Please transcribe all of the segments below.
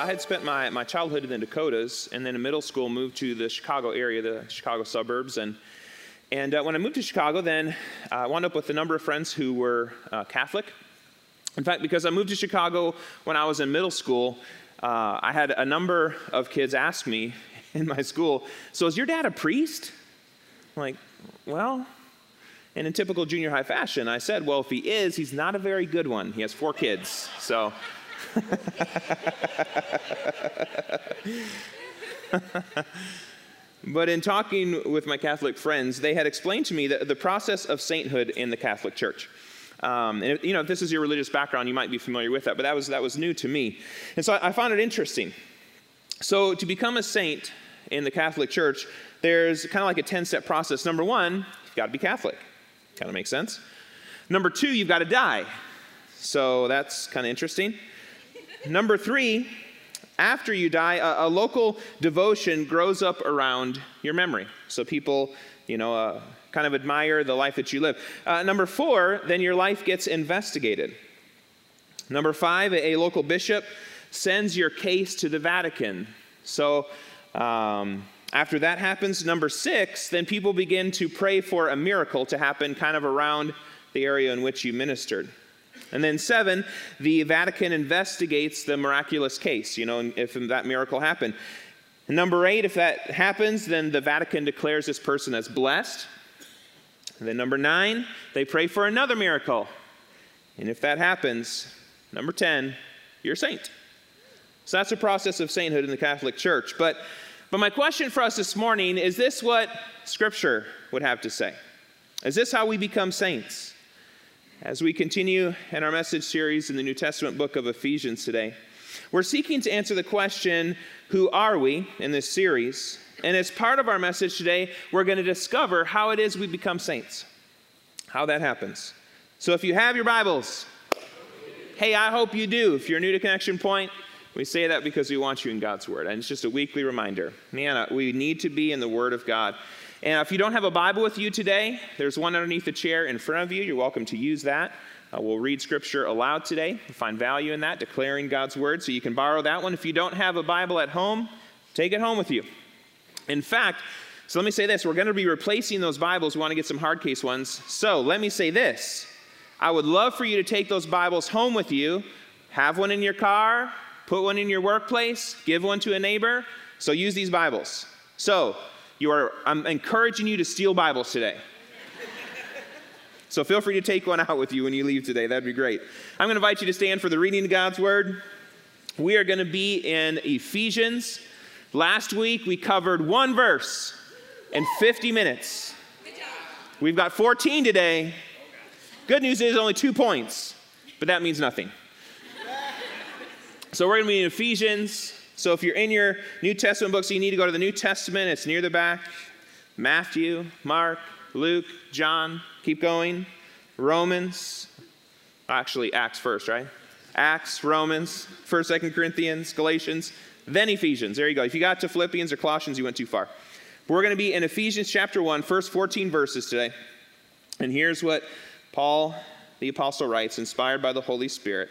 I had spent my, my childhood in the Dakotas, and then in middle school moved to the Chicago area, the Chicago suburbs. And, and uh, when I moved to Chicago, then uh, I wound up with a number of friends who were uh, Catholic. In fact, because I moved to Chicago when I was in middle school, uh, I had a number of kids ask me in my school, So is your dad a priest? I'm like, well, and in typical junior high fashion, I said, well, if he is, he's not a very good one. He has four kids. So. but in talking with my Catholic friends, they had explained to me the, the process of sainthood in the Catholic Church. Um, and you know, if this is your religious background, you might be familiar with that, but that was, that was new to me. And so I, I found it interesting. So to become a saint in the Catholic Church, there's kind of like a 10 step process. Number one, you've got to be Catholic. Kind of makes sense. Number two, you've got to die. So that's kind of interesting. Number three, after you die, a, a, local devotion grows up around your memory. So people, you know, uh, kind of admire the life that you live. Uh, number four, then your life gets investigated. Number five, a, a local bishop sends your case to the Vatican. So um, after that happens, number six, then people begin to pray for a miracle to happen kind of around the area in which you ministered. And then seven, the Vatican investigates the miraculous case, you know, if that miracle happened. Number eight, if that happens, then the Vatican declares this person as blessed. And then number nine, they pray for another miracle. And if that happens, number 10, you're a saint. So that's the process of sainthood in the Catholic Church. But, but my question for us this morning is this what Scripture would have to say? Is this how we become saints? As we continue in our message series in the New Testament book of Ephesians today, we're seeking to answer the question, Who are we, in this series? And as part of our message today, we're going to discover how it is we become saints, how that happens. So if you have your Bibles, hey, I hope you do. If you're new to Connection Point, we say that because we want you in God's Word. And it's just a weekly reminder. Man, uh, we need to be in the Word of God. And if you don't have a Bible with you today, there's one underneath the chair in front of you. You're welcome to use that. Uh, we'll read scripture aloud today. We'll find value in that, declaring God's word. So you can borrow that one. If you don't have a Bible at home, take it home with you. In fact, so let me say this we're going to be replacing those Bibles. We want to get some hard case ones. So let me say this I would love for you to take those Bibles home with you, have one in your car, put one in your workplace, give one to a neighbor. So use these Bibles. So you are, I'm encouraging you to steal Bibles today. so feel free to take one out with you when you leave today. That'd be great. I'm going to invite you to stand for the reading of God's Word. We are going to be in Ephesians. Last week we covered one verse in 50 minutes. We've got 14 today. Good news is only two points, but that means nothing. So we're going to be in Ephesians so if you're in your New Testament books, you need to go to the New Testament. It's near the back. Matthew, Mark, Luke, John. Keep going. Romans. Actually, Acts first, right? Acts, Romans, 1st, 2nd Corinthians, Galatians, then Ephesians. There you go. If you got to Philippians or Colossians, you went too far. But we're going to be in Ephesians chapter 1, first 14 verses today. And here's what Paul the apostle writes, inspired by the Holy Spirit.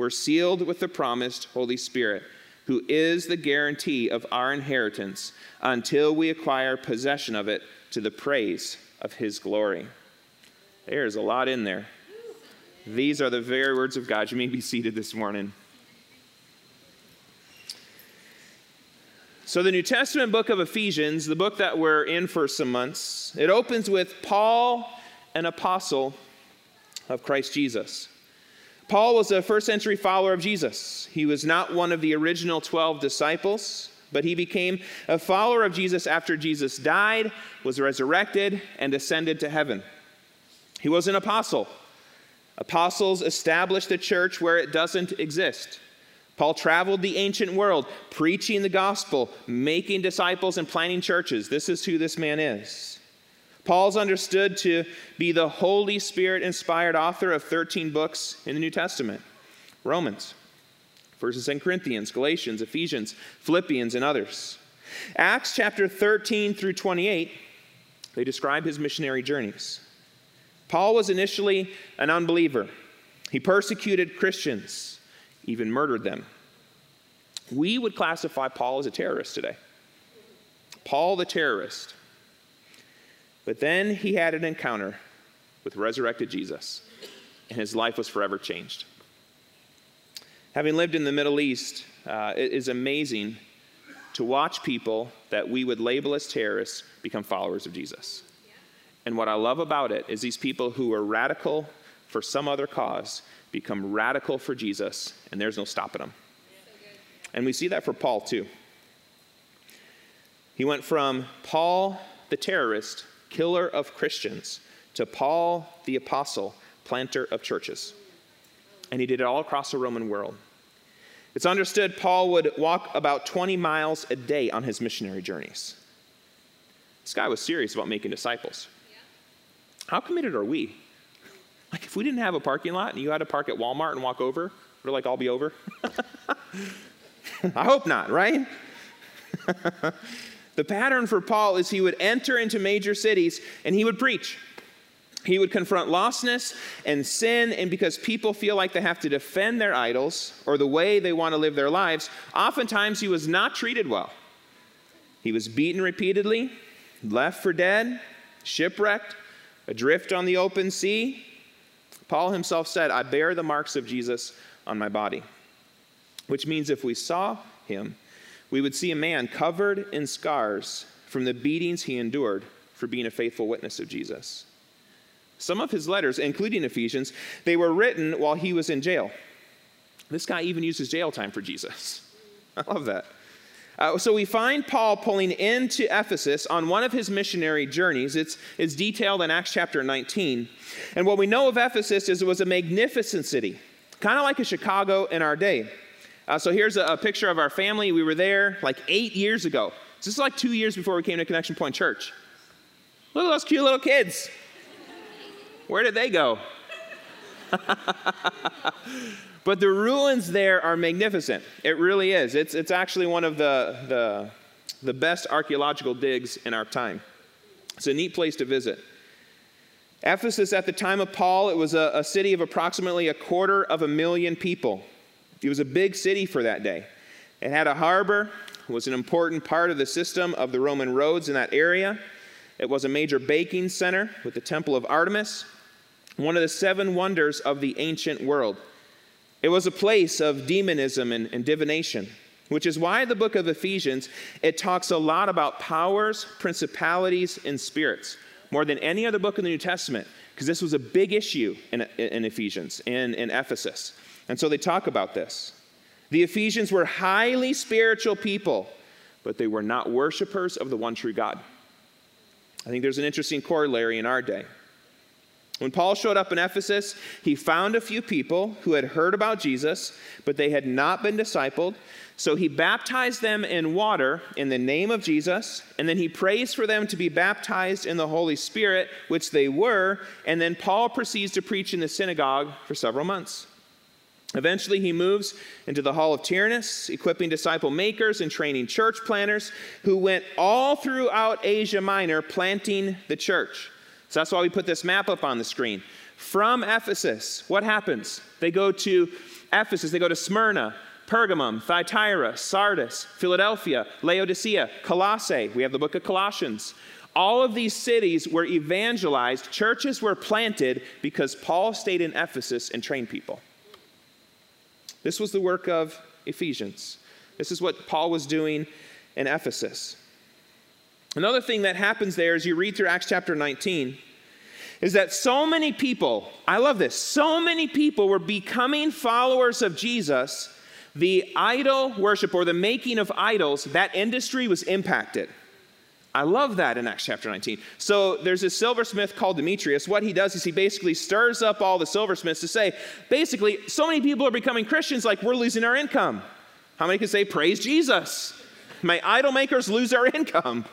were sealed with the promised Holy Spirit, who is the guarantee of our inheritance until we acquire possession of it to the praise of his glory. There's a lot in there. These are the very words of God. You may be seated this morning. So, the New Testament book of Ephesians, the book that we're in for some months, it opens with Paul, an apostle of Christ Jesus. Paul was a first century follower of Jesus. He was not one of the original 12 disciples, but he became a follower of Jesus after Jesus died, was resurrected, and ascended to heaven. He was an apostle. Apostles established the church where it doesn't exist. Paul traveled the ancient world, preaching the gospel, making disciples, and planting churches. This is who this man is. Paul's understood to be the Holy Spirit inspired author of 13 books in the New Testament Romans, 1st and Corinthians, Galatians, Ephesians, Philippians, and others. Acts chapter 13 through 28, they describe his missionary journeys. Paul was initially an unbeliever, he persecuted Christians even murdered them. We would classify Paul as a terrorist today. Paul the terrorist. But then he had an encounter with resurrected Jesus, and his life was forever changed. Having lived in the Middle East, uh, it is amazing to watch people that we would label as terrorists become followers of Jesus. And what I love about it is these people who are radical for some other cause become radical for Jesus, and there's no stopping them. And we see that for Paul too. He went from Paul the terrorist, killer of Christians, to Paul the apostle, planter of churches. And he did it all across the Roman world. It's understood Paul would walk about 20 miles a day on his missionary journeys. This guy was serious about making disciples. How committed are we? Like, if we didn't have a parking lot and you had to park at Walmart and walk over, we're like all be over? I hope not, right? the pattern for Paul is he would enter into major cities and he would preach. He would confront lostness and sin, and because people feel like they have to defend their idols or the way they want to live their lives, oftentimes he was not treated well. He was beaten repeatedly, left for dead, shipwrecked, adrift on the open sea, Paul himself said, I bear the marks of Jesus on my body. Which means if we saw him, we would see a man covered in scars from the beatings he endured for being a faithful witness of Jesus. Some of his letters, including Ephesians, they were written while he was in jail. This guy even uses jail time for Jesus. I love that. Uh, so we find Paul pulling into Ephesus on one of his missionary journeys. It's, it's detailed in Acts chapter 19. And what we know of Ephesus is it was a magnificent city, kind of like a Chicago in our day. Uh, so here's a, a, picture of our family. We were there like eight years ago. This is like two years before we came to Connection Point Church. Look at those cute little kids. Where did they go? But the ruins there are magnificent. It really is. It's, it's actually one of the, the, the best archaeological digs in our time. It's a neat place to visit. Ephesus, at the time of Paul, it was a, a city of approximately a quarter of a million people. It was a big city for that day. It had a harbor, was an important part of the system of the Roman roads in that area. It was a major baking center with the Temple of Artemis, one of the seven wonders of the ancient world. It was a place of demonism and, and divination, which is why the book of Ephesians, it talks a lot about powers, principalities, and spirits, more than any other book in the New Testament, because this was a big issue in, in Ephesians, in, in Ephesus. And so they talk about this. The Ephesians were highly spiritual people but they were not worshipers of the one true God. I think there's an interesting corollary in our day. When Paul showed up in Ephesus, he found a few people who had heard about Jesus, but they had not been discipled. So he baptized them in water in the name of Jesus, and then he prays for them to be baptized in the Holy Spirit, which they were, and then Paul proceeds to preach in the synagogue for several months. Eventually, he moves into the Hall of Tyrannus, equipping disciple makers and training church planners who went all throughout Asia Minor planting the church. So that's why we put this map up on the screen. From Ephesus, what happens? They go to Ephesus, they go to Smyrna, Pergamum, Thyatira, Sardis, Philadelphia, Laodicea, Colossae. We have the book of Colossians. All of these cities were evangelized, churches were planted because Paul stayed in Ephesus and trained people. This was the work of Ephesians. This is what Paul was doing in Ephesus. Another thing that happens there as you read through Acts chapter 19 is that so many people, I love this, so many people were becoming followers of Jesus, the idol worship or the making of idols, that industry was impacted. I love that in Acts chapter 19. So there's a silversmith called Demetrius. What he does is he basically stirs up all the silversmiths to say, basically, so many people are becoming Christians, like we're losing our income. How many can say, Praise Jesus? My idol makers lose our income.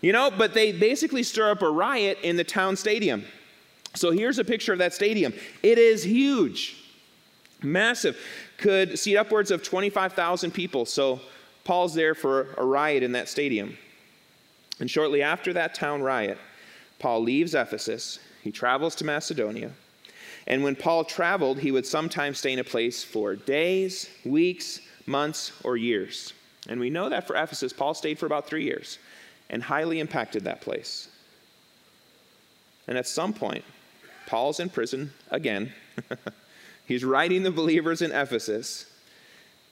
You know, but they basically stir up a riot in the town stadium. So here's a picture of that stadium. It is huge, massive, could seat upwards of 25,000 people. So Paul's there for a riot in that stadium. And shortly after that town riot, Paul leaves Ephesus. He travels to Macedonia. And when Paul traveled, he would sometimes stay in a place for days, weeks, months, or years. And we know that for Ephesus, Paul stayed for about three years and highly impacted that place. And at some point, Paul's in prison again. He's writing the believers in Ephesus.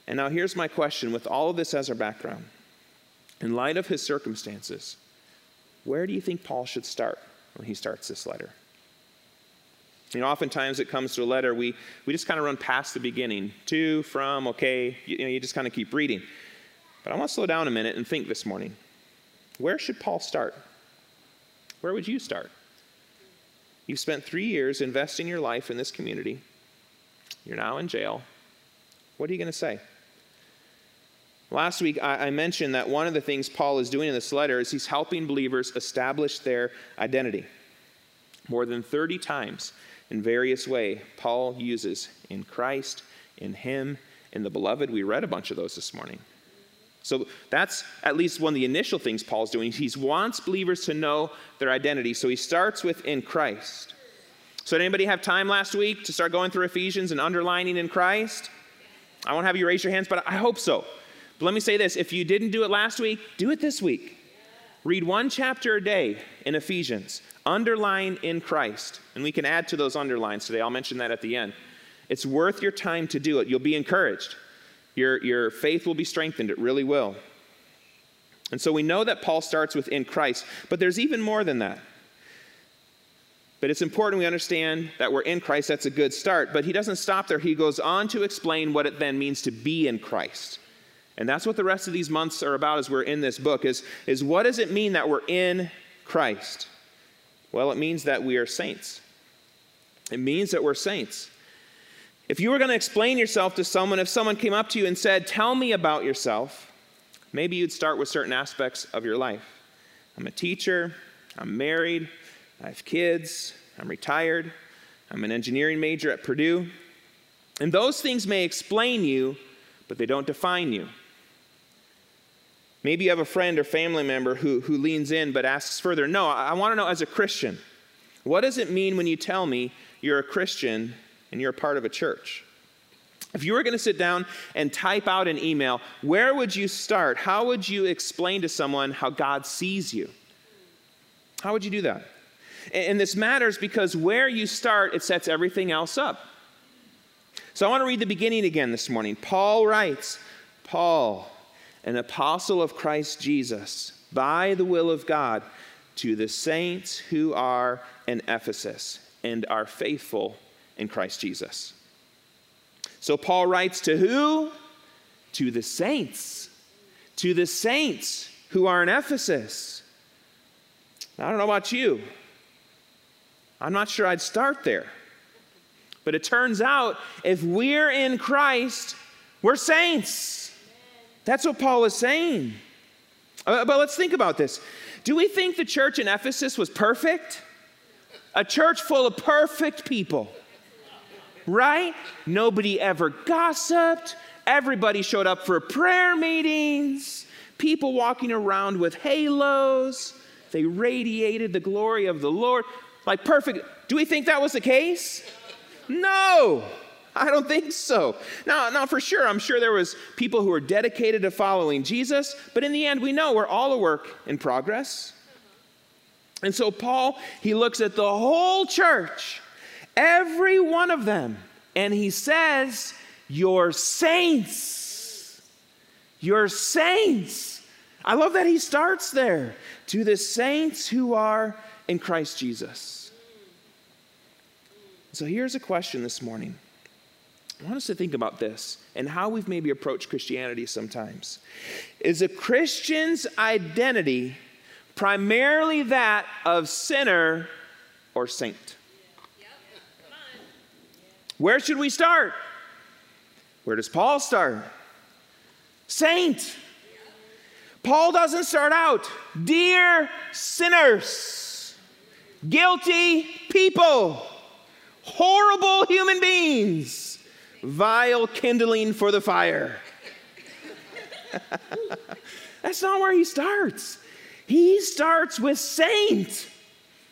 And now here's my question with all of this as our background. In light of his circumstances, where do you think Paul should start when he starts this letter? You know, oftentimes it comes to a letter, we, we just kind of run past the beginning to, from, okay, you, you know, you just kind of keep reading. But I want to slow down a minute and think this morning. Where should Paul start? Where would you start? You've spent three years investing your life in this community. You're now in jail. What are you going to say? Last week, I, I, mentioned that one of the things Paul is doing in this letter is he's helping believers establish their identity. More than 30 times in various ways, Paul uses in Christ, in Him, in the beloved. We read a bunch of those this morning. So that's at least one of the initial things Paul's doing. He wants believers to know their identity. So he starts with in Christ. So did anybody have time last week to start going through Ephesians and underlining in Christ? I won't have you raise your hands, but I hope so. But let me say this if you didn't do it last week, do it this week. Read one chapter a day in Ephesians. Underline in Christ. And we can add to those underlines today. I'll mention that at the end. It's worth your time to do it. You'll be encouraged. Your, your faith will be strengthened. It really will. And so we know that Paul starts with in Christ, but there's even more than that. But it's important we understand that we're in Christ. That's a good start. But he doesn't stop there. He goes on to explain what it then means to be in Christ. And that's what the rest of these months are about as we're in this book is, is what does it mean that we're in Christ? Well, it means that we are saints. It means that we're saints. If you were going to explain yourself to someone, if someone came up to you and said, Tell me about yourself, maybe you'd start with certain aspects of your life. I'm a teacher, I'm married, I have kids, I'm retired, I'm an engineering major at Purdue. And those things may explain you, but they don't define you. Maybe you have a friend or family member who, who leans in but asks further. No, I, I want to know as a Christian, what does it mean when you tell me you're a Christian and you're a part of a church. If you were going to sit down and type out an email, where would you start? How would you explain to someone how God sees you? How would you do that? And this matters because where you start, it sets everything else up. So I want to read the beginning again this morning. Paul writes Paul, an apostle of Christ Jesus, by the will of God, to the saints who are in Ephesus and are faithful in Christ Jesus. So Paul writes to who? To the saints, to the saints who are in Ephesus. I don't know about you. I'm not sure I'd start there. But it turns out if we're in Christ, we're saints. That's what Paul is saying. Uh, but let's think about this. Do we think the church in Ephesus was perfect? A church full of perfect people, right? Nobody ever gossiped. Everybody showed up for prayer meetings. People walking around with halos. They radiated the glory of the Lord. Like perfect. Do we think that was the case? No. I don't think so. Now, now for sure, I'm sure there was people who were dedicated to following Jesus, but in the end, we know we're all a work in progress. And so Paul, he looks at the whole church, every one of them, and he says, "You're saints. You're saints." I love that he starts there. To the saints who are in Christ Jesus. So here's a question this morning. I want us to think about this and how we've maybe approached Christianity sometimes. Is a Christian's identity primarily that of sinner or saint? Where should we start? Where does Paul start? Saint. Paul doesn't start out, dear sinners, guilty people, horrible human beings vile kindling for the fire. That's not where he starts. He starts with saint.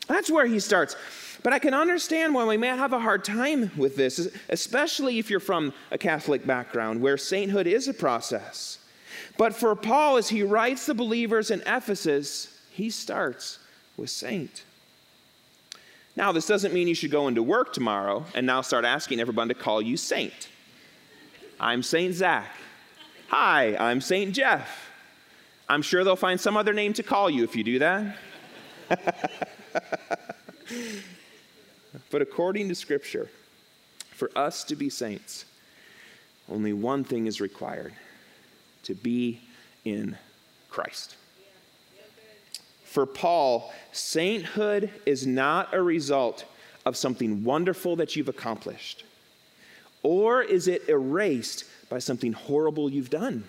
That's where he starts. But I can understand why we may have a hard time with this, especially if you're from a Catholic background where sainthood is a process. But for Paul, as he writes the believers in Ephesus, he starts with saint. Now, this doesn't mean you should go into work tomorrow and now start asking everyone to call you Saint. I'm Saint Zach. Hi, I'm Saint Jeff. I'm sure they'll find some other name to call you if you do that. but according to Scripture, for us to be saints, only one thing is required to be in Christ. For Paul, sainthood is not a result of something wonderful that you've accomplished, or is it erased by something horrible you've done.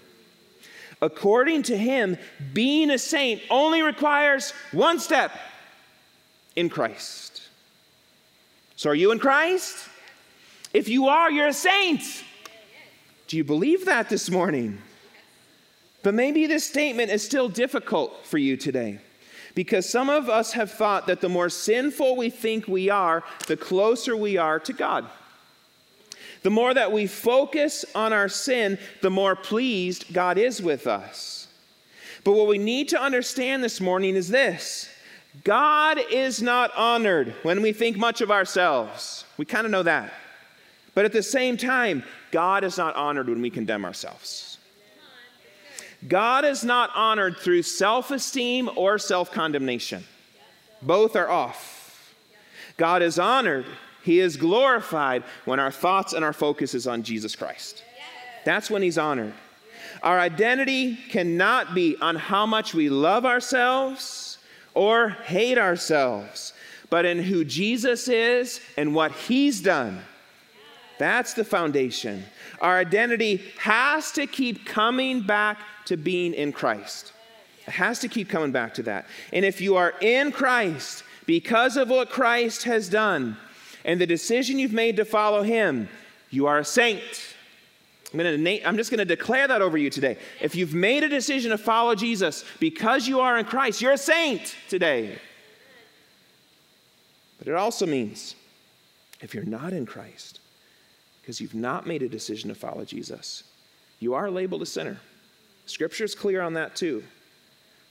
According to him, being a saint only requires one step in Christ. So, are you in Christ? If you are, you're a saint. Do you believe that this morning? But maybe this statement is still difficult for you today. Because some of us have thought that the more sinful we think we are, the closer we are to God. The more that we focus on our sin, the more pleased God is with us. But what we need to understand this morning is this God is not honored when we think much of ourselves. We kind of know that. But at the same time, God is not honored when we condemn ourselves. God is not honored through self esteem or self condemnation. Both are off. God is honored, He is glorified when our thoughts and our focus is on Jesus Christ. That's when He's honored. Our identity cannot be on how much we love ourselves or hate ourselves, but in who Jesus is and what He's done. That's the foundation. Our identity has to keep coming back to being in Christ. It has to keep coming back to that. And if you are in Christ because of what Christ has done and the decision you've made to follow Him, you are a saint. I'm, gonna, I'm just going to declare that over you today. If you've made a decision to follow Jesus because you are in Christ, you're a saint today. But it also means if you're not in Christ, because you've not made a decision to follow Jesus, you are labeled a sinner. Scripture is clear on that too.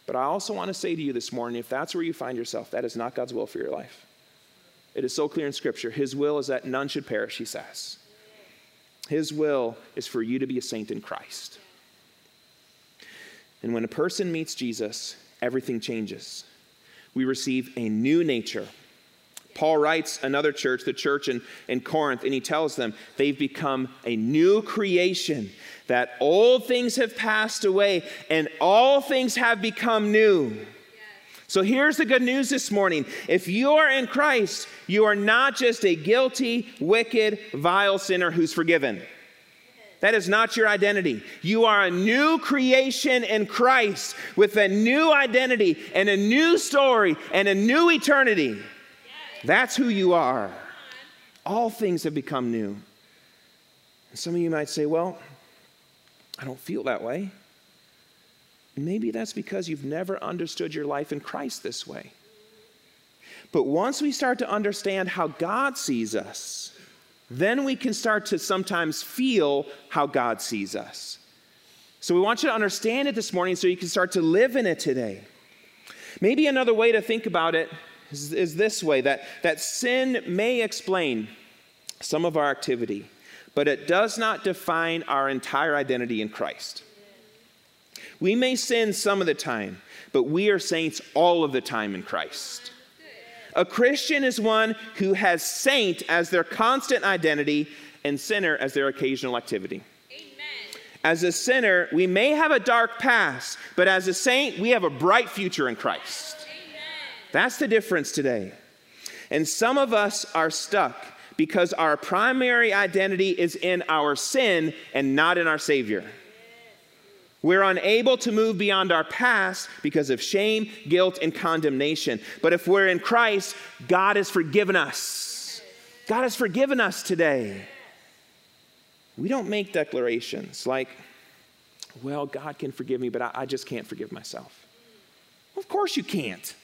But I also want to say to you this morning if that's where you find yourself, that is not God's will for your life. It is so clear in Scripture. His will is that none should perish, he says. His will is for you to be a saint in Christ. And when a person meets Jesus, everything changes. We receive a new nature, Paul writes another church, the church in, in Corinth, and he tells them they've become a new creation, that old things have passed away and all things have become new. So here's the good news this morning. If you are in Christ, you are not just a guilty, wicked, vile sinner who's forgiven. That is not your identity. You are a new creation in Christ with a new identity and a new story and a new eternity. That's who you are. All things have become new. And some of you might say, well, I don't feel that way. Maybe that's because you've never understood your life in Christ this way. But once we start to understand how God sees us, then we can start to sometimes feel how God sees us. So we want you to understand it this morning so you can start to live in it today. Maybe another way to think about it is, is this way that, that sin may explain some of our activity, but it does not define our entire identity in Christ. We may sin some of the time, but we are saints all of the time in Christ. A Christian is one who has saint as their constant identity and sinner as their occasional activity. As a sinner, we may have a dark past, but as a saint, we have a bright future in Christ. That's the difference today. And some of us are stuck because our primary identity is in our sin and not in our Savior. We're unable to move beyond our past because of shame, guilt, and condemnation. But if we're in Christ, God has forgiven us. God has forgiven us today. We don't make declarations like, well, God can forgive me, but I, I just can't forgive myself. Of course you can't.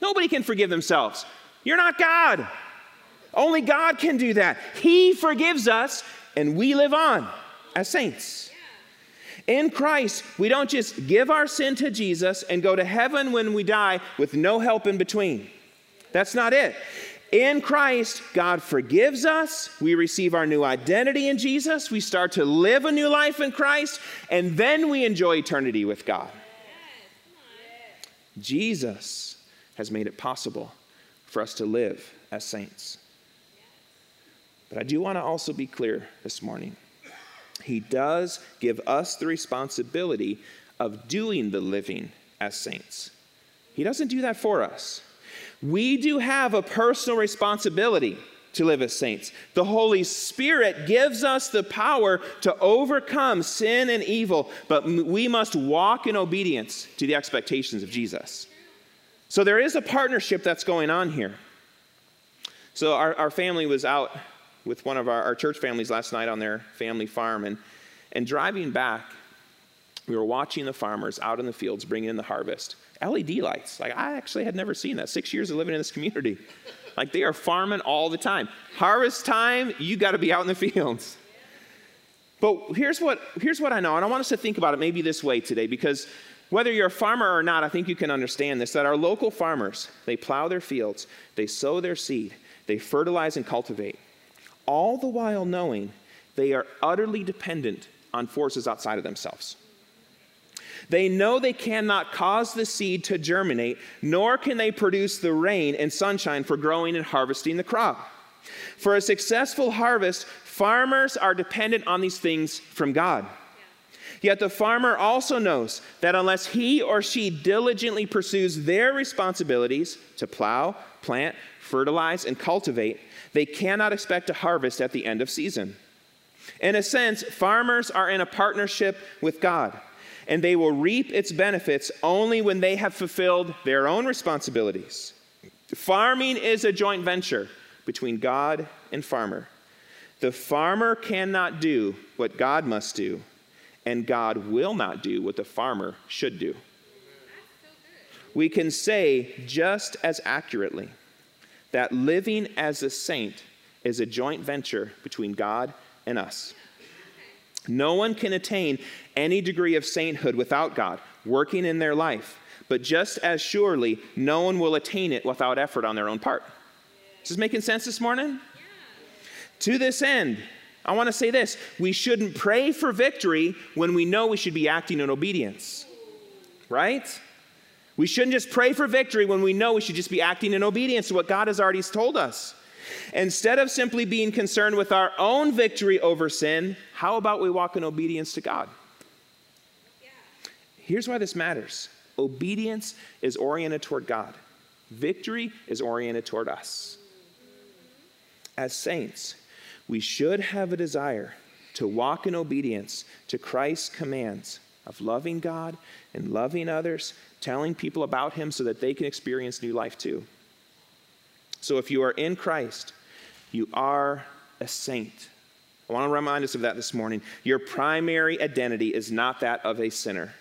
Nobody can forgive themselves. You're not God. Only God can do that. He forgives us, and we live on as saints. In Christ, we don't just give our sin to Jesus and go to heaven when we die with no help in between. That's not it. In Christ, God forgives us. We receive our new identity in Jesus. We start to live a new life in Christ, and then we enjoy eternity with God. Jesus has made it possible for us to live as saints. But I do want to also be clear this morning. He does give us the responsibility of doing the living as saints. He doesn't do that for us. We do have a personal responsibility to live as saints. The Holy Spirit gives us the power to overcome sin and evil, but we must walk in obedience to the expectations of Jesus. So there is a partnership that's going on here. So our, our family was out with one of our, our church families last night on their family farm. And, and driving back, we were watching the farmers out in the fields bringing in the harvest. LED lights. Like, I actually had never seen that. Six years of living in this community. Like, they are farming all the time. Harvest time, you got to be out in the fields. But here's what, here's what I know, and I want us to think about it maybe this way today, because whether you're a farmer or not, I think you can understand this that our local farmers, they plow their fields, they sow their seed, they fertilize and cultivate all the while knowing they are utterly dependent on forces outside of themselves. They know they cannot cause the seed to germinate, nor can they produce the rain and sunshine for growing and harvesting the crop. For a successful harvest, farmers are dependent on these things from God. Yet the farmer also knows that unless he or she diligently pursues their responsibilities to plow, plant, fertilize, and cultivate, they cannot expect to harvest at the end of season. In a sense, farmers are in a partnership with God, and they will reap its benefits only when they have fulfilled their own responsibilities. Farming is a joint venture between God and farmer. The farmer cannot do what God must do, and God will not do what the farmer should do. We can say just as accurately that living as a saint is a joint venture between God and us. No one can attain any degree of sainthood without God working in their life, but just as surely, no one will attain it without effort on their own part. Is this making sense this morning? Yeah. To this end, I want to say this we shouldn't pray for victory when we know we should be acting in obedience. Right? We shouldn't just pray for victory when we know we should just be acting in obedience to what God has already told us. Instead of simply being concerned with our own victory over sin, how about we walk in obedience to God? Here's why this matters obedience is oriented toward God, victory is oriented toward us. As saints, we should have a desire to walk in obedience to Christ's commands of loving God and loving others, telling people about Him so that they can experience new life too. So if you are in Christ, you are a saint. I want to remind us of that this morning. Your primary identity is not that of a sinner.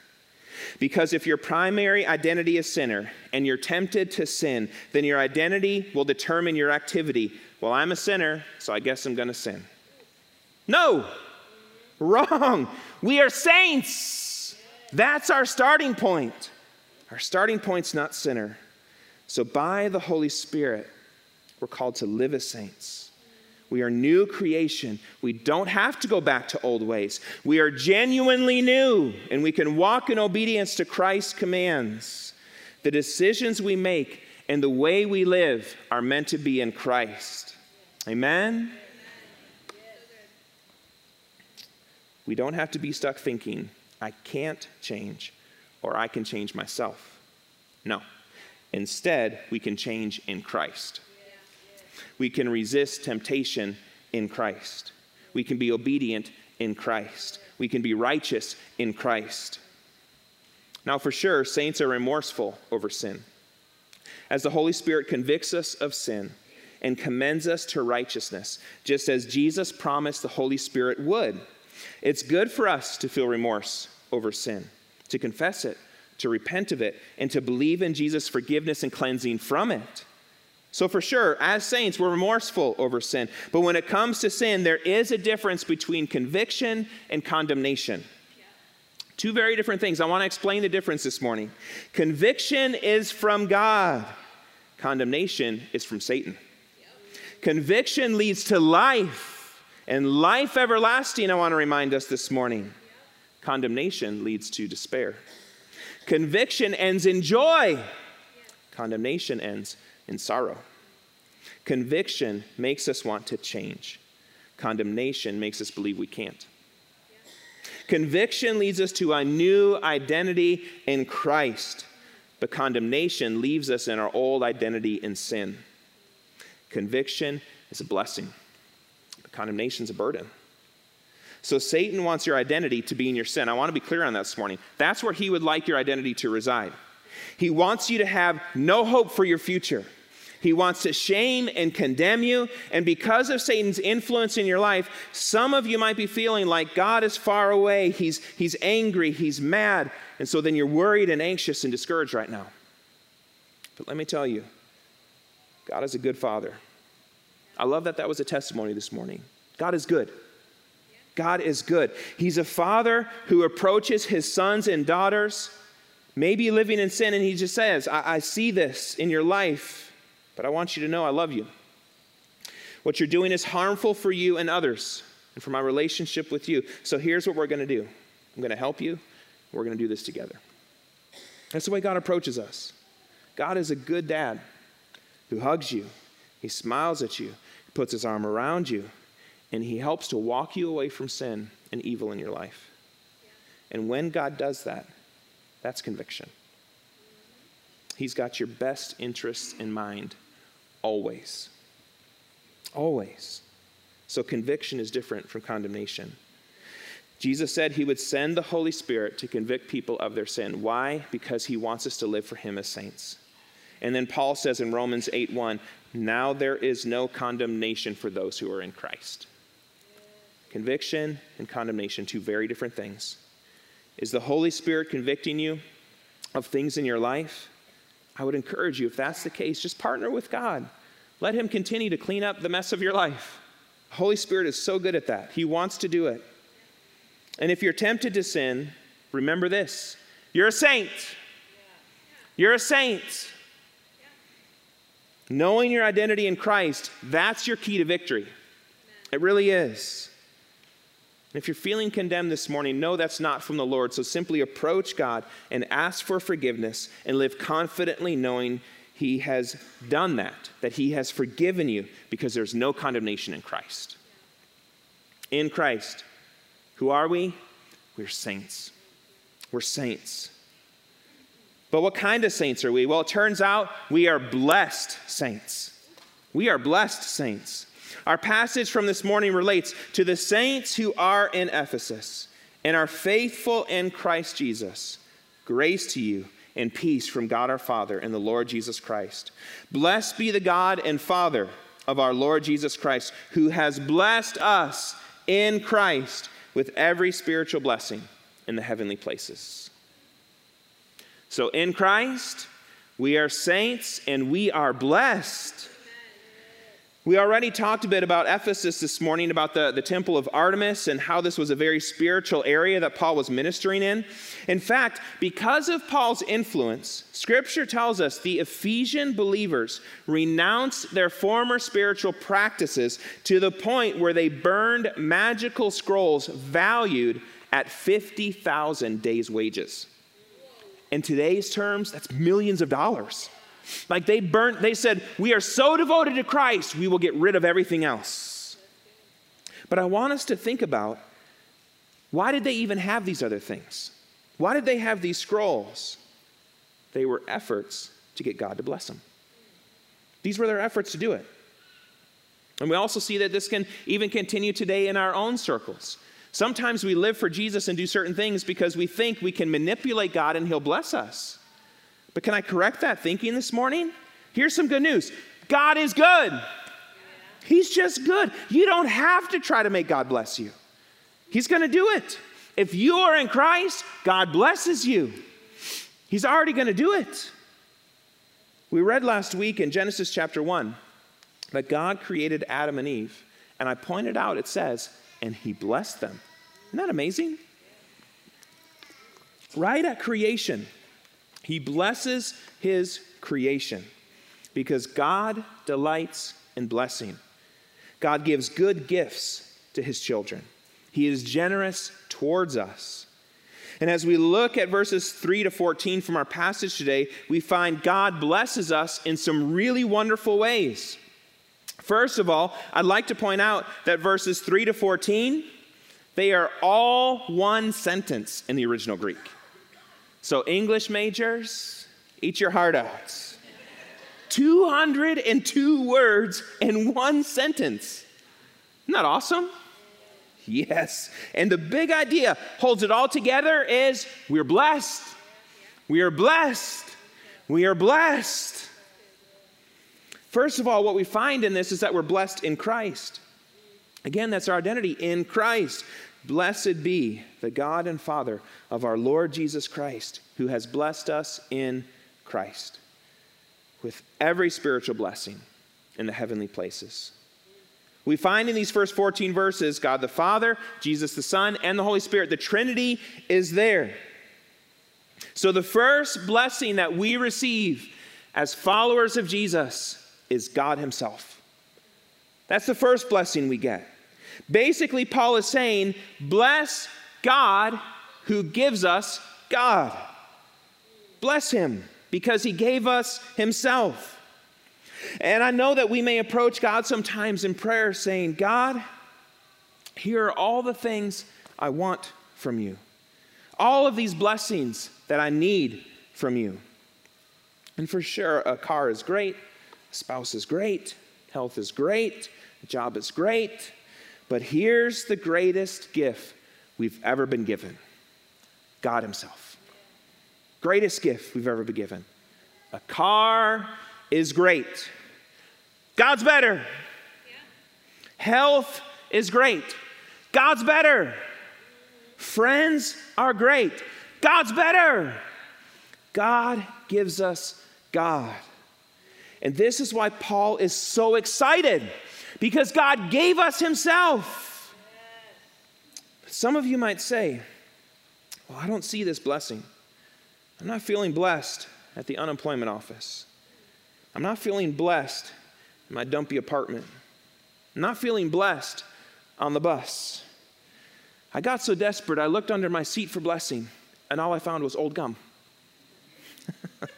Because if your primary identity is sinner and you're tempted to sin, then your identity will determine your activity. Well, I'm a sinner, so I guess I'm going to sin. No, wrong. We are saints. That's our starting point. Our starting point's not sinner. So, by the Holy Spirit, we're called to live as saints. We are new creation. We don't have to go back to old ways. We are genuinely new, and we can walk in obedience to Christ's commands. The decisions we make and the way we live are meant to be in Christ. Amen? We don't have to be stuck thinking, I can't change or I can change myself. No. Instead, we can change in Christ. We can resist temptation in Christ. We can be obedient in Christ. We can be righteous in Christ. Now, for sure, saints are remorseful over sin. As the Holy Spirit convicts us of sin and commends us to righteousness, just as Jesus promised the Holy Spirit would, it's good for us to feel remorse over sin, to confess it, to repent of it, and to believe in Jesus' forgiveness and cleansing from it. So, for sure, as saints, we're remorseful over sin. But when it comes to sin, there is a difference between conviction and condemnation. Two very different things. I want to explain the difference this morning. Conviction is from God, condemnation is from Satan. Conviction leads to life, and life everlasting, I want to remind us this morning. Condemnation leads to despair. Conviction ends in joy, condemnation ends in sorrow. Conviction makes us want to change, condemnation makes us believe we can't. Conviction leads us to a new identity in Christ, but condemnation leaves us in our old identity in sin. Conviction is a blessing, but condemnation is a burden. So Satan wants your identity to be in your sin. I want to be clear on that this morning. That's where he would like your identity to reside. He wants you to have no hope for your future. He wants to shame and condemn you. And because of Satan's influence in your life, some of you might be feeling like God is far away. He's, he's angry. He's mad. And so then you're worried and anxious and discouraged right now. But let me tell you, God is a good father. I love that that was a testimony this morning. God is good. God is good. He's a father who approaches his sons and daughters, maybe living in sin, and he just says, I, I see this in your life. But I want you to know I love you. What you're doing is harmful for you and others and for my relationship with you. So here's what we're going to do I'm going to help you. We're going to do this together. That's the way God approaches us. God is a good dad who hugs you, he smiles at you, he puts his arm around you, and he helps to walk you away from sin and evil in your life. And when God does that, that's conviction. He's got your best interests in mind Always. Always. So conviction is different from condemnation. Jesus said he would send the Holy Spirit to convict people of their sin. Why? Because he wants us to live for him as saints. And then Paul says in Romans 8 1, now there is no condemnation for those who are in Christ. Conviction and condemnation, two very different things. Is the Holy Spirit convicting you of things in your life? I would encourage you, if that's the case, just partner with God. Let Him continue to clean up the mess of your life. The Holy Spirit is so good at that. He wants to do it. And if you're tempted to sin, remember this you're a saint. You're a saint. Knowing your identity in Christ, that's your key to victory. It really is. If you're feeling condemned this morning, know that's not from the Lord. So simply approach God and ask for forgiveness and live confidently knowing He has done that, that He has forgiven you because there's no condemnation in Christ. In Christ, who are we? We're saints. We're saints. But what kind of saints are we? Well, it turns out we are blessed saints. We are blessed saints. Our passage from this morning relates to the saints who are in Ephesus and are faithful in Christ Jesus. Grace to you and peace from God our Father and the Lord Jesus Christ. Blessed be the God and Father of our Lord Jesus Christ, who has blessed us in Christ with every spiritual blessing in the heavenly places. So in Christ, we are saints and we are blessed. We already talked a bit about Ephesus this morning, about the, the temple of Artemis and how this was a very spiritual area that Paul was ministering in. In fact, because of Paul's influence, Scripture tells us the Ephesian believers renounced their former spiritual practices to the point where they burned magical scrolls valued at 50,000 days' wages. In today's terms, that's millions of dollars. Like they burnt, they said, We are so devoted to Christ, we will get rid of everything else. But I want us to think about why did they even have these other things? Why did they have these scrolls? They were efforts to get God to bless them. These were their efforts to do it. And we also see that this can even continue today in our own circles. Sometimes we live for Jesus and do certain things because we think we can manipulate God and He'll bless us. But can I correct that thinking this morning? Here's some good news God is good. He's just good. You don't have to try to make God bless you, He's going to do it. If you are in Christ, God blesses you. He's already going to do it. We read last week in Genesis chapter 1 that God created Adam and Eve. And I pointed out, it says, and he blessed them. Isn't that amazing? Right at creation, he blesses his creation because God delights in blessing. God gives good gifts to his children. He is generous towards us. And as we look at verses 3 to 14 from our passage today, we find God blesses us in some really wonderful ways. First of all, I'd like to point out that verses 3 to 14 they are all one sentence in the original Greek. So, English majors, eat your heart out. 202 words in one sentence. Isn't that awesome? Yes. And the big idea holds it all together is we're blessed. We are blessed. We are blessed. First of all, what we find in this is that we're blessed in Christ. Again, that's our identity in Christ. Blessed be the God and Father of our Lord Jesus Christ, who has blessed us in Christ with every spiritual blessing in the heavenly places. We find in these first 14 verses God the Father, Jesus the Son, and the Holy Spirit. The Trinity is there. So, the first blessing that we receive as followers of Jesus is God Himself. That's the first blessing we get. Basically, Paul is saying, Bless God who gives us God. Bless him because he gave us himself. And I know that we may approach God sometimes in prayer saying, God, here are all the things I want from you, all of these blessings that I need from you. And for sure, a car is great, a spouse is great, health is great, a job is great. But here's the greatest gift we've ever been given God Himself. Greatest gift we've ever been given. A car is great. God's better. Health is great. God's better. Friends are great. God's better. God gives us God. And this is why Paul is so excited because God gave us Himself. Some of you might say, Well, I don't see this blessing. I'm not feeling blessed at the unemployment office. I'm not feeling blessed in my dumpy apartment. I'm not feeling blessed on the bus. I got so desperate, I looked under my seat for blessing, and all I found was old gum. but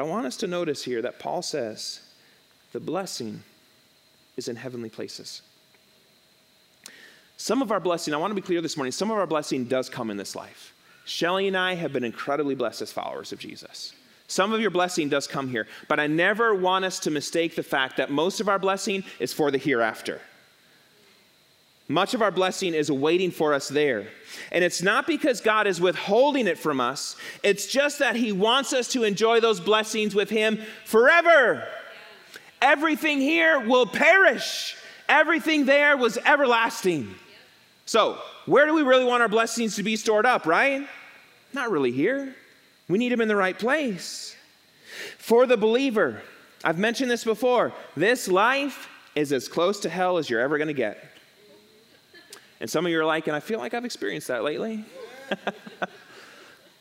I want us to notice here that Paul says the blessing is in heavenly places. Some of our blessing, I want to be clear this morning, some of our blessing does come in this life. Shelly and I have been incredibly blessed as followers of Jesus. Some of your blessing does come here, but I never want us to mistake the fact that most of our blessing is for the hereafter. Much of our blessing is waiting for us there. And it's not because God is withholding it from us, it's just that He wants us to enjoy those blessings with Him forever. Everything here will perish, everything there was everlasting. So, where do we really want our blessings to be stored up, right? Not really here. We need them in the right place. For the believer, I've mentioned this before, this life is as close to hell as you're ever going to get. And some of you are like, and I feel like I've experienced that lately.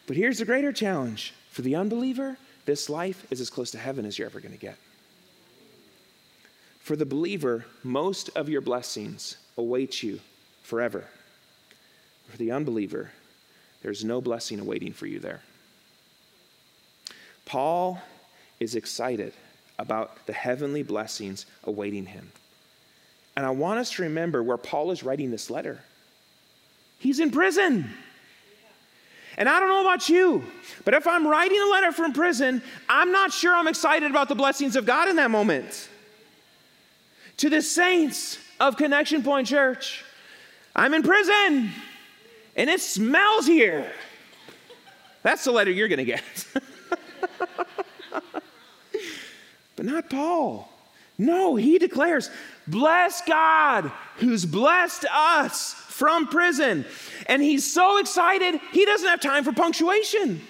but here's the greater challenge for the unbeliever this life is as close to heaven as you're ever going to get. For the believer, most of your blessings await you forever. For the unbeliever, there's no blessing awaiting for you there. Paul is excited about the heavenly blessings awaiting him. And I want us to remember where Paul is writing this letter. He's in prison. And I don't know about you, but if I'm writing a letter from prison, I'm not sure I'm excited about the blessings of God in that moment. To the saints of Connection Point Church, I'm in prison and it smells here. That's the letter you're going to get. but not Paul. No, he declares, Bless God who's blessed us from prison. And he's so excited, he doesn't have time for punctuation.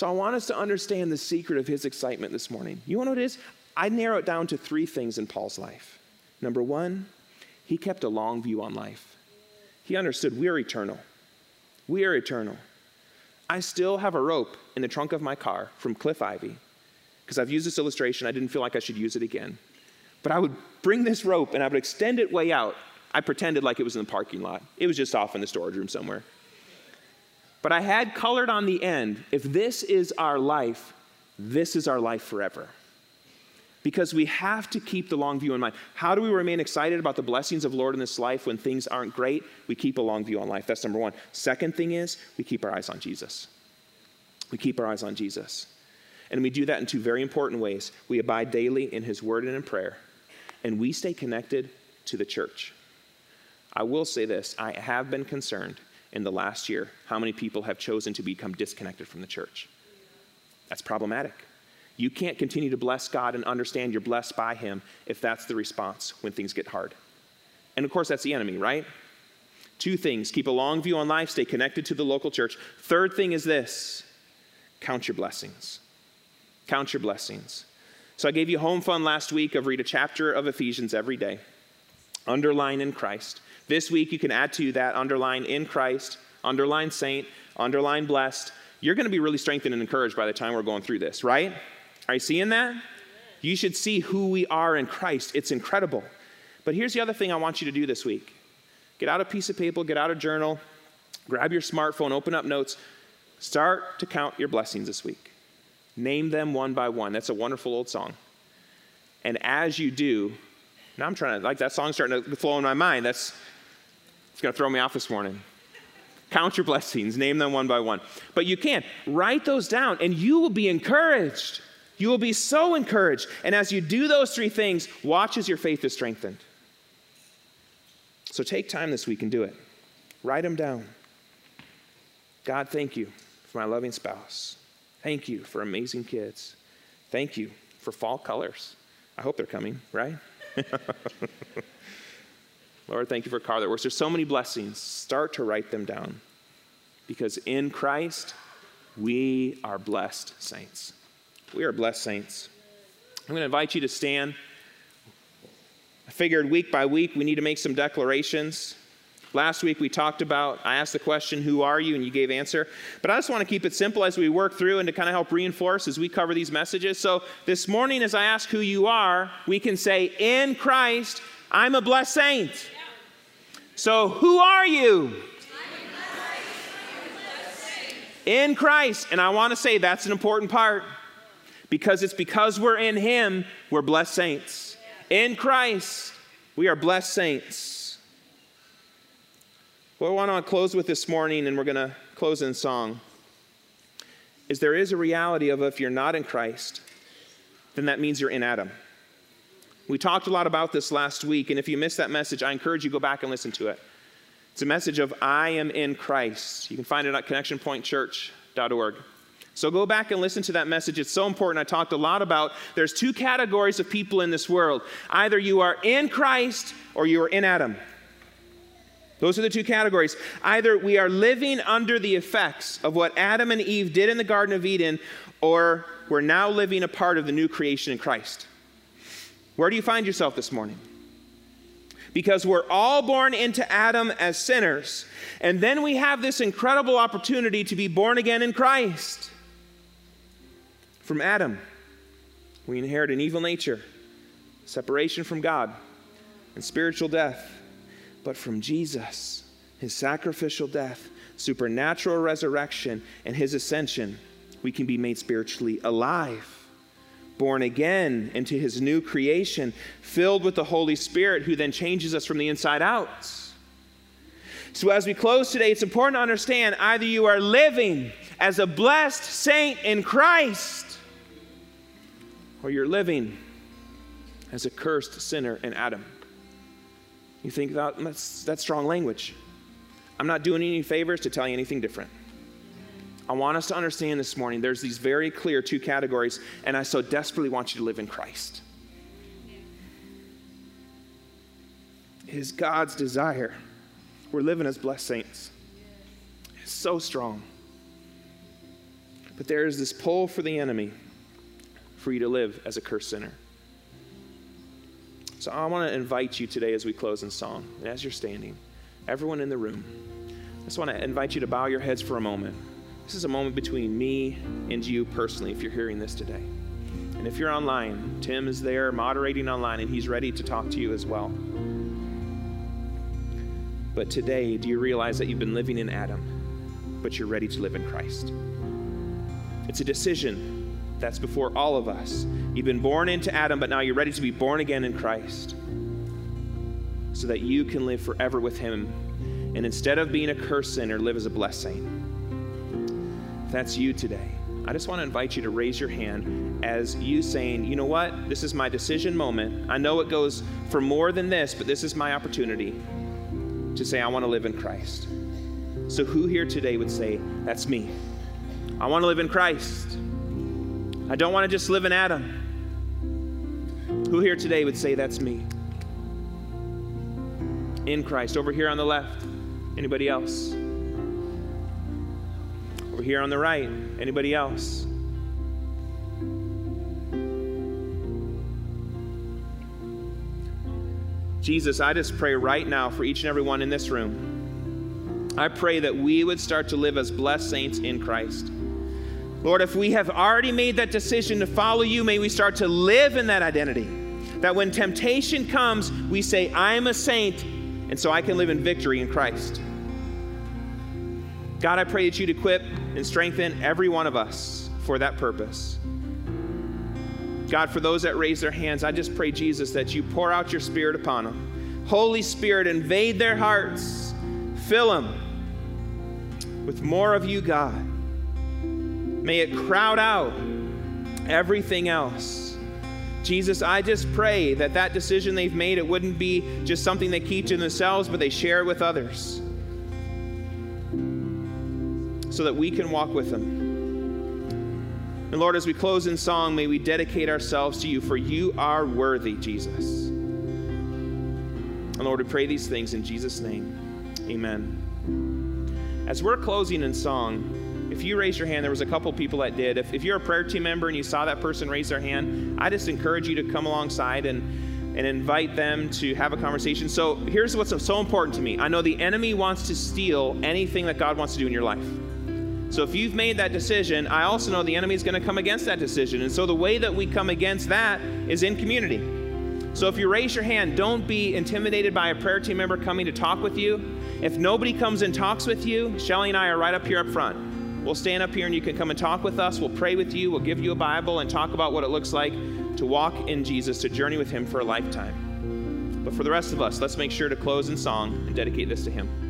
So I want us to understand the secret of his excitement this morning. You want know what it is? I narrow it down to three things in Paul's life. Number one, he kept a long view on life. He understood we are eternal. We are eternal. I still have a rope in the trunk of my car from Cliff Ivy because I've used this illustration. I didn't feel like I should use it again. But I would bring this rope and I would extend it way out. I pretended like it was in the parking lot, it was just off in the storage room somewhere. But I had colored on the end if this is our life, this is our life forever because we have to keep the long view in mind. How do we remain excited about the blessings of Lord in this life when things aren't great? We keep a long view on life. That's number one. Second thing is we keep our eyes on Jesus. We keep our eyes on Jesus. And we do that in two very important ways. We abide daily in his word and in prayer, and we stay connected to the church. I will say this I have been concerned in the last year how many people have chosen to become disconnected from the church. That's problematic. You can't continue to bless God and understand you're blessed by Him if that's the response when things get hard. And of course, that's the enemy, right? Two things keep a long view on life, stay connected to the local church. Third thing is this count your blessings. Count your blessings. So I gave you home fun last week of read a chapter of Ephesians every day. Underline in Christ. This week you can add to that underline in Christ, underline saint, underline blessed. You're going to be really strengthened and encouraged by the time we're going through this, right? Are you seeing that? You should see who we are in Christ. It's incredible. But here's the other thing I want you to do this week get out a piece of paper, get out a journal, grab your smartphone, open up notes, start to count your blessings this week. Name them one by one. That's a wonderful old song. And as you do, now I'm trying to, like that song starting to flow in my mind. That's, it's going to throw me off this morning. Count your blessings, name them one by one. But you can't Write those down, and you will be encouraged. You will be so encouraged. And as you do those three things, watch as your faith is strengthened. So take time this week and do it. Write them down. God, thank you for my loving spouse. Thank you for amazing kids. Thank you for fall colors. I hope they're coming, right? Lord, thank you for a car that works. There's so many blessings. Start to write them down. Because in Christ, we are blessed saints. We are blessed saints. I'm going to invite you to stand. I figured week by week we need to make some declarations. Last week we talked about, I asked the question, Who are you? and you gave answer. But I just want to keep it simple as we work through and to kind of help reinforce as we cover these messages. So this morning, as I ask who you are, we can say, In Christ, I'm a blessed saint. So who are you? In Christ. And I want to say that's an important part because it's because we're in Him, we're blessed saints. In Christ, we are blessed saints. What I want to close with this morning, and we're going to close in song, is there is a reality of if you're not in Christ, then that means you're in Adam. We talked a lot about this last week, and if you missed that message, I encourage you go back and listen to it. It's a message of I am in Christ. You can find it at connectionpointchurch.org. So go back and listen to that message. It's so important. I talked a lot about there's two categories of people in this world. Either you are in Christ or you are in Adam. Those are the two categories. Either we are living under the effects of what Adam and Eve did in the Garden of Eden, or we're now living a part of the new creation in Christ. Where do you find yourself this morning? Because we're all born into Adam as sinners, and then we have this incredible opportunity to be born again in Christ. From Adam, we inherit an evil nature, separation from God, and spiritual death but from Jesus, his sacrificial death, supernatural resurrection, and his ascension, we can be made spiritually alive, born again into his new creation, filled with the Holy Spirit, who then changes us from the inside out. So, as we close today, it's important to understand either you are living as a blessed saint in Christ, or you're living as a cursed sinner in Adam. You think that, that's, that's strong language. I'm not doing any favors to tell you anything different. I want us to understand this morning there's these very clear two categories, and I so desperately want you to live in Christ. It is God's desire. We're living as blessed saints. It's so strong. But there is this pull for the enemy for you to live as a cursed sinner. So I want to invite you today as we close in song, and as you're standing, everyone in the room, I just want to invite you to bow your heads for a moment. This is a moment between me and you personally, if you're hearing this today. And if you're online, Tim is there moderating online, and he's ready to talk to you as well. But today, do you realize that you've been living in Adam, but you're ready to live in Christ? It's a decision that's before all of us. You've been born into Adam, but now you're ready to be born again in Christ so that you can live forever with Him. And instead of being a cursed sinner, live as a blessing. That's you today, I just want to invite you to raise your hand as you saying, you know what? This is my decision moment. I know it goes for more than this, but this is my opportunity to say, I want to live in Christ. So, who here today would say, That's me? I want to live in Christ. I don't want to just live in Adam. Who here today would say, That's me? In Christ. Over here on the left. Anybody else? Over here on the right. Anybody else? Jesus, I just pray right now for each and every one in this room. I pray that we would start to live as blessed saints in Christ. Lord, if we have already made that decision to follow you, may we start to live in that identity. That when temptation comes, we say, I am a saint, and so I can live in victory in Christ. God, I pray that you'd equip and strengthen every one of us for that purpose. God, for those that raise their hands, I just pray, Jesus, that you pour out your Spirit upon them. Holy Spirit, invade their hearts, fill them with more of you, God. May it crowd out everything else. Jesus, I just pray that that decision they've made, it wouldn't be just something they keep to themselves, but they share it with others so that we can walk with them. And Lord, as we close in song, may we dedicate ourselves to you, for you are worthy, Jesus. And Lord, we pray these things in Jesus' name. Amen. As we're closing in song, if you raise your hand, there was a couple people that did. If, if you're a prayer team member and you saw that person raise their hand, I just encourage you to come alongside and and invite them to have a conversation. So here's what's so important to me I know the enemy wants to steal anything that God wants to do in your life. So if you've made that decision, I also know the enemy is going to come against that decision. And so the way that we come against that is in community. So if you raise your hand, don't be intimidated by a prayer team member coming to talk with you. If nobody comes and talks with you, Shelly and I are right up here up front. We'll stand up here and you can come and talk with us. We'll pray with you. We'll give you a Bible and talk about what it looks like to walk in Jesus, to journey with Him for a lifetime. But for the rest of us, let's make sure to close in song and dedicate this to Him.